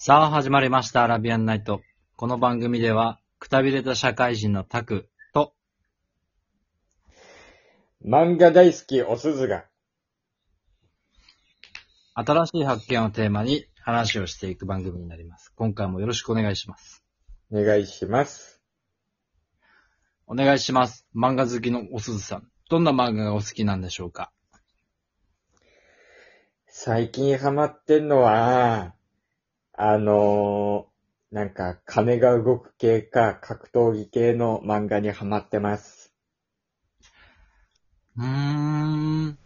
さあ始まりました、アラビアンナイト。この番組では、くたびれた社会人のタクと、漫画大好きおすずが、新しい発見をテーマに話をしていく番組になります。今回もよろしくお願いします。お願いします。お願いします。漫画好きのおすずさん。どんな漫画がお好きなんでしょうか？最近ハマってんのは、あのー、なんか金が動く系か格闘技系の漫画にハマってます。うーん。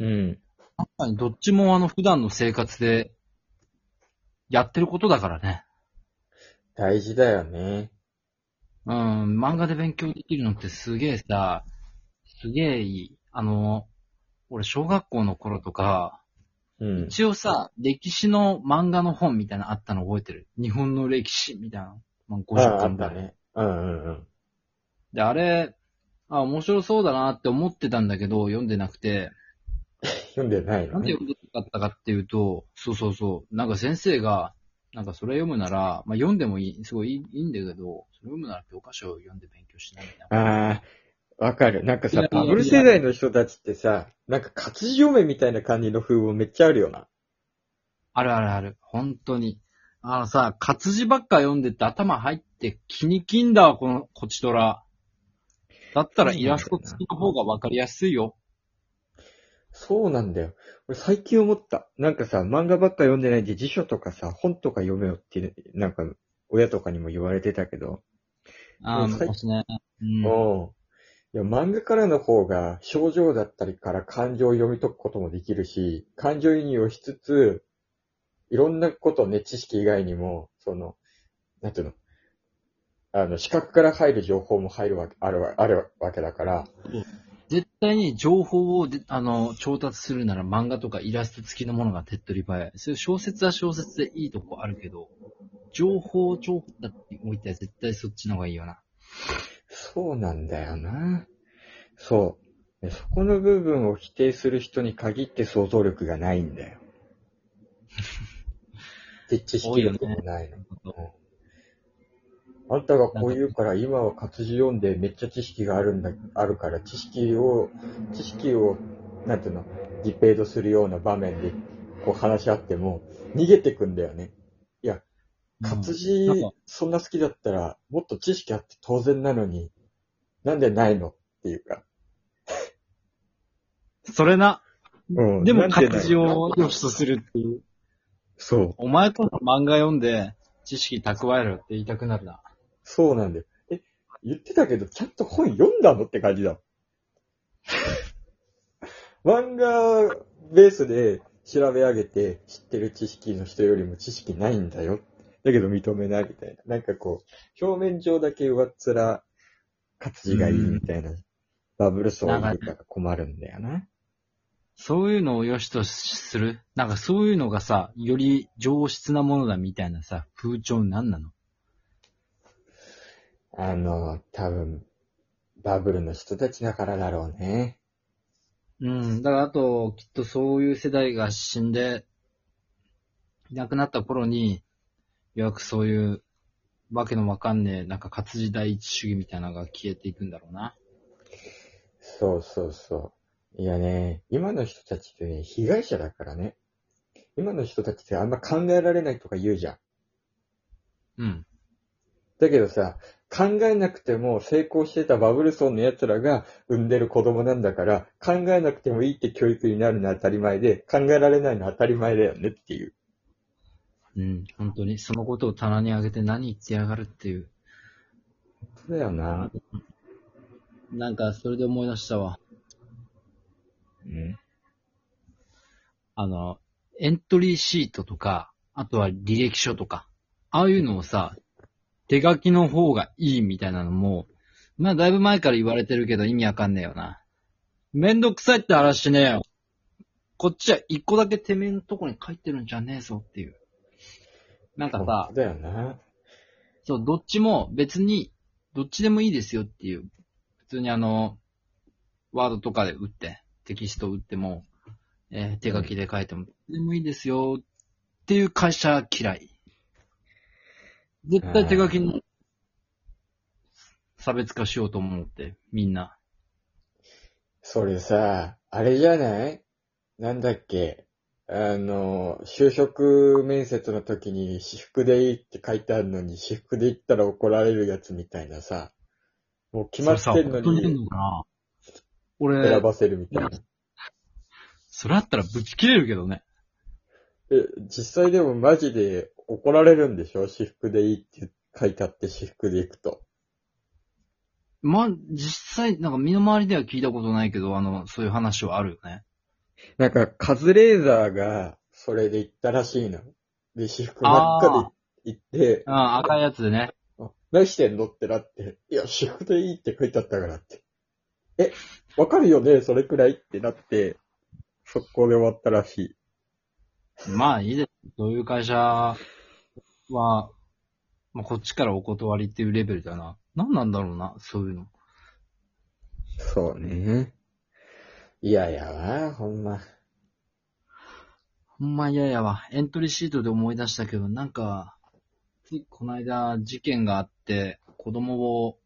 うん。確かにどっちもあの普段の生活でやってることだからね。大事だよね。うん、漫画で勉強できるのってすげえさ、すげえいい。あの、俺小学校の頃とか、うん。一応さ、歴史の漫画の本みたいなのあったの覚えてる？日本の歴史みたいな？まあ、あ50あ巻ぐらい。ったね。うんうんうん。で、あれ、あ、面白そうだなって思ってたんだけど、読んでなくて、読んでないの？ね。なんで読んでなかったかっていうと、そうそうそう、なんか先生が、なんかそれ読むなら、まあ読んでもいい、すごいいいいいんだけど、それ読むなら教科書を読んで勉強しないみたいな。ああ、わかる。なんかさバブル世代の人たちってさ、なんか活字読めみたいな感じの風貌めっちゃあるよな。あるあるある。本当に。あのさ、活字ばっか読んでて頭入って気にきんだわ、この、こちとら。だったらイラスト付きの方がわかりやすいよ。そうなんだよ。俺最近思った。なんかさ、漫画ばっか読んでないで辞書とかさ、本とか読めよって、なんか、親とかにも言われてたけど。ああ、うん昔ね。うん。や、漫画からの方が、症状だったりから感情を読み解くこともできるし、感情移入をしつつ、いろんなことね、知識以外にも、その、なんていうの、あの、視覚から入る情報も入るわけ、あるわ、あるわけだから、絶対に情報をで、あの、調達するなら漫画とかイラスト付きのものが手っ取り早い。そういう小説は小説でいいとこあるけど、情報、情報だって置いて絶対そっちの方がいいよな。そうなんだよな。そう。でそこの部分を否定する人に限って想像力がないんだよ。で、知識力もないの。うんあんたがこう言うから、今は活字読んでめっちゃ知識があるんだ、あるから、知識を、知識を、なんていうの、ディペードするような場面で、こう話し合っても、逃げてくんだよね。いや、活字そんな好きだったら、もっと知識あって当然なのに、なんでないの？っていうか。それな。うんでもなんでない活字を良しとするっていう。そう。お前こそ漫画読んで知識蓄えろって言いたくなるな。そうなんだよ。え、言ってたけど、ちゃんと本読んだのって感じだ。漫画ベースで調べ上げて知ってる知識の人よりも知識ないんだよ。だけど認めないみたいな。なんかこう、表面上だけ上っ面活字がいいみたいな。バブル層がいるから困るんだよな。そういうのを良しとする？なんかそういうのがさ、より上質なものだみたいなさ、風潮なんなの？あの、多分、バブルの人たちだからだろうね。うん。だからあと、きっとそういう世代が死んで、いなくなった頃に、ようやくそういう、わけのわかんねえ、なんか活字第一主義みたいなのが消えていくんだろうな。そうそうそう。いやね、今の人たちってね、被害者だからね。今の人たちってあんま考えられないとか言うじゃん。うん。だけどさ、考えなくても成功してたバブル層の奴らが産んでる子供なんだから、考えなくてもいいって教育になるのは当たり前で、考えられないのは当たり前だよねっていう。うん。本当に、そのことを棚に上げて何言ってやがるっていう。そうだよな。なんか、それで思い出したわ。うん。あの、エントリーシートとか、あとは履歴書とか、ああいうのをさ、手書きの方がいいみたいなのも、まあだいぶ前から言われてるけど意味わかんねえよな。めんどくさいって話しねえよ。こっちは一個だけてめえのとこに書いてるんじゃねえぞっていう。なんかさだよな。そう、どっちも別に、どっちでもいいですよっていう。普通にあの、ワードとかで打って、テキスト打っても、えー手書きで書いても、でもいいですよっっていう会社嫌い。絶対手書きに差別化しようと思って、みんな。それさ、あれじゃない？なんだっけ？あの、就職面接の時に私服でいいって書いてあるのに、私服で行ったら怒られるやつみたいなさ、もう決まってんのそれさ本当にいるにのかな？俺、選ばせるみたいな。それあったらぶち切れるけどね。え、実際でもマジで怒られるんでしょ？私服でいいって書いてあって私服で行くと。まあ、実際、なんか身の回りでは聞いたことないけど、あの、そういう話はあるよね。なんか、カズレーザーが、それで行ったらしいの。で、私服ばっかで行って、ああ、赤いやつでね。あ何してんの？ってなって、いや、私服でいいって書いてあったからって。え、わかるよねそれくらいってなって、速攻で終わったらしい。まあいいです。そういう会社は、まあ、こっちからお断りっていうレベルだな。何なんだろうな、そういうの。そうね。いやいやわ、ほんま。ほんま嫌やわ。エントリーシートで思い出したけど、なんか、ついこの間事件があって、子供を、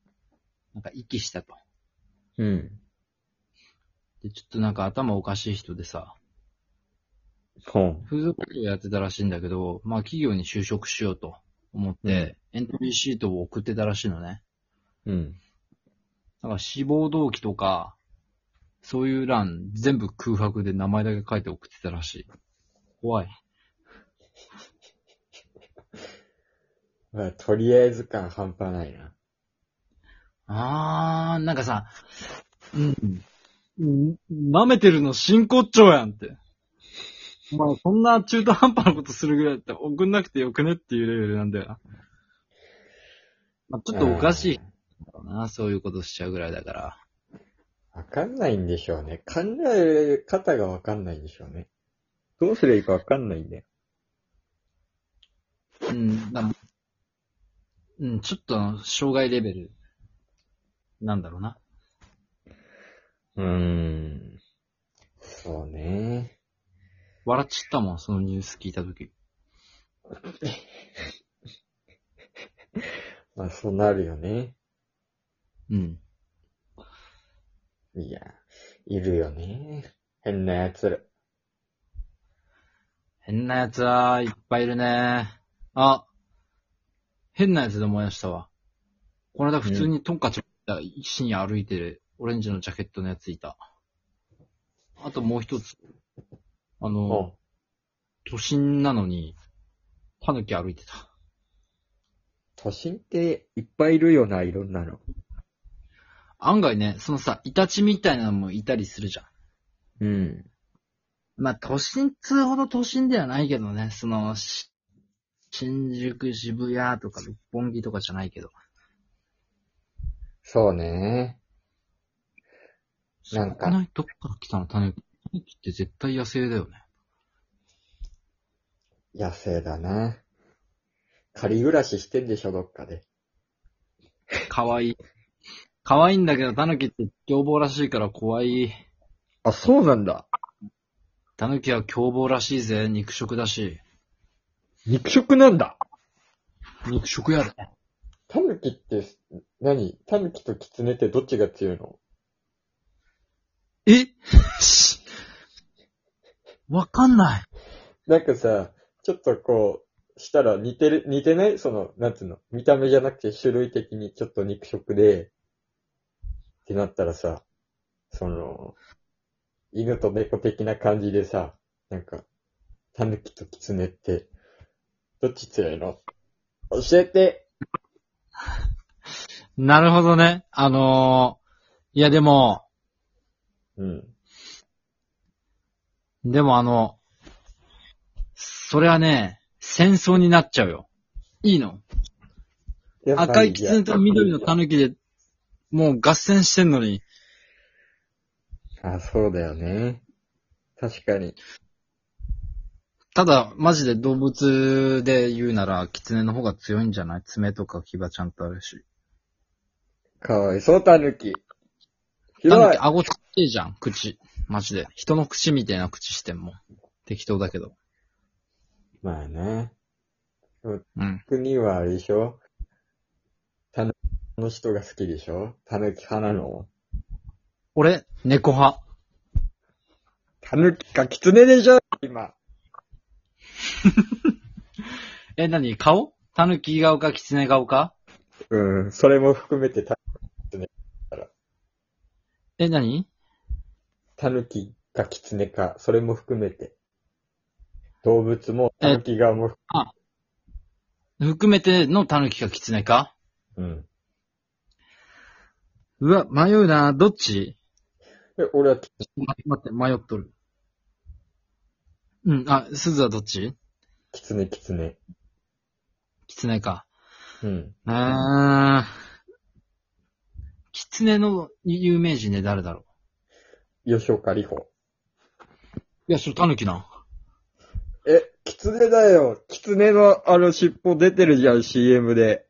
なんか遺棄したと。うん。で、ちょっとなんか頭おかしい人でさ、ほん。風俗業やってたらしいんだけど、まあ企業に就職しようと思って、エントリーシートを送ってたらしいのね。うん。なんか志望動機とか、そういう欄全部空白で名前だけ書いて送ってたらしい。怖い。まあ、とりあえず感半端ないな。あー、なんかさ、うん。うん舐めてるの真骨頂やんって。お前そんな中途半端なことするぐらいだったら送んなくてよくねっていうレベルなんだよな。まあ、ちょっとおかしいだろうな、そういうことしちゃうぐらいだから。わかんないんでしょうね。考え方がわかんないんでしょうね。どうすればいいかわかんないんだよ。うん、だうん、ちょっと、障害レベル、なんだろうな。うーん。そうね。笑っちゃったもん、そのニュース聞いたとき。まあ、そうなるよね。うん。いや、いるよね。変な奴ら。変な奴はいっぱいいるね。あ、変な奴で思い出したわ。この間普通にトンカチが深夜歩いてるオレンジのジャケットのやついた。あともう一つ。あの、都心なのに、タヌキ歩いてた。都心っていっぱいいるよな、いろんなの。案外ね、そのさ、イタチみたいなのもいたりするじゃん。うん。まあ、都心っつうほど都心ではないけどね、その、し新宿、渋谷とか六本木とかじゃないけど。そうね。なんかないどっから来たの？タヌキ。タヌキって絶対野生だよね。野生だな。仮暮らししてんでしょ、どっかで。かわいい。かわいいんだけど、タヌキって凶暴らしいから怖い。あ、そうなんだ。タヌキは凶暴らしいぜ、肉食だし。肉食なんだ。肉食やで。タヌキって、何？タヌキとキツネってどっちが強いの？え？わかんない。なんかさ、ちょっとこう、したら似てる、似てない？その、なんつうの？見た目じゃなくて種類的にちょっと肉食で、ってなったらさ、その、犬と猫的な感じでさ、なんか、タヌキとキツネって、どっち強いの？教えて。なるほどね。あのー、いやでも、うん。でもあの、それはね、戦争になっちゃうよ。いいの？赤いキツネと緑のタヌキで、もう合戦してんのに、あ、そうだよね。確かに。ただ、マジで動物で言うなら、キツネの方が強いんじゃない？爪とか牙ちゃんとあるし。かわいそう、タヌキ。ひどい。顎ちっちゃいじゃん、口。マジで。人の口みたいな口してんもん。適当だけど。まあね。うん。国はあれでしょ？タヌキの人が好きでしょ？タヌキ派なの？俺、猫派。タヌキかキツネでしょ？今。え、何？顔？タヌキ顔かキツネ顔か？うん、それも含めてタえ、何？タヌキかキツネか、それも含めて。動物もタヌキ側も、含めてのタヌキかキツネか？うん。うわ、迷うな。どっち？え、俺は、待って、迷っとる。うん、あ、鈴はどっち？キツネキツネ。キツネか。うん。あー。キツネの有名人で誰だろ吉岡里帆。ういや、それタヌキな。え、キツネだよ。キツネのあの尻尾出てるじゃん、CM で。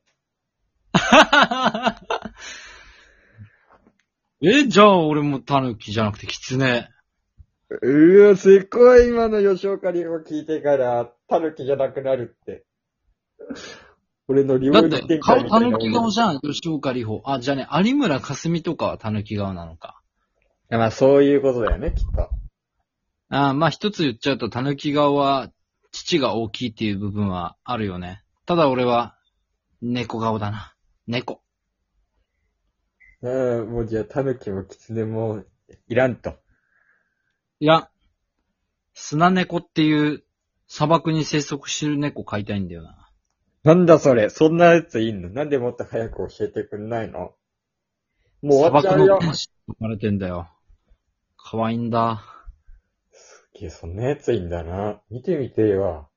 え、じゃあ俺もタヌキじゃなくてキツネ。うわ、すっごい今の吉岡里帆聞いてから、タヌキじゃなくなるって。俺の料だって、理展開顔たいなヌキ顔じゃん、吉岡里帆。あ、じゃあね、有村架純とかはタヌキ顔なのか。まあ、そういうことだよね、きっと。あーまあ一つ言っちゃうと、タヌキ顔は、父が大きいっていう部分はあるよね。ただ俺は、猫顔だな。猫。うん、もうじゃあ、タヌキもキツネも、いらんと。いや、砂猫っていう砂漠に生息してる猫飼いたいんだよな。なんだそれ、そんなやついんの？なんでもっと早く教えてくんないの？もう終わっちゃうよ。砂漠の天使って呼ばれてんだよ。可愛いんだ。すげえ、そんなやついんだな。見てみてよ。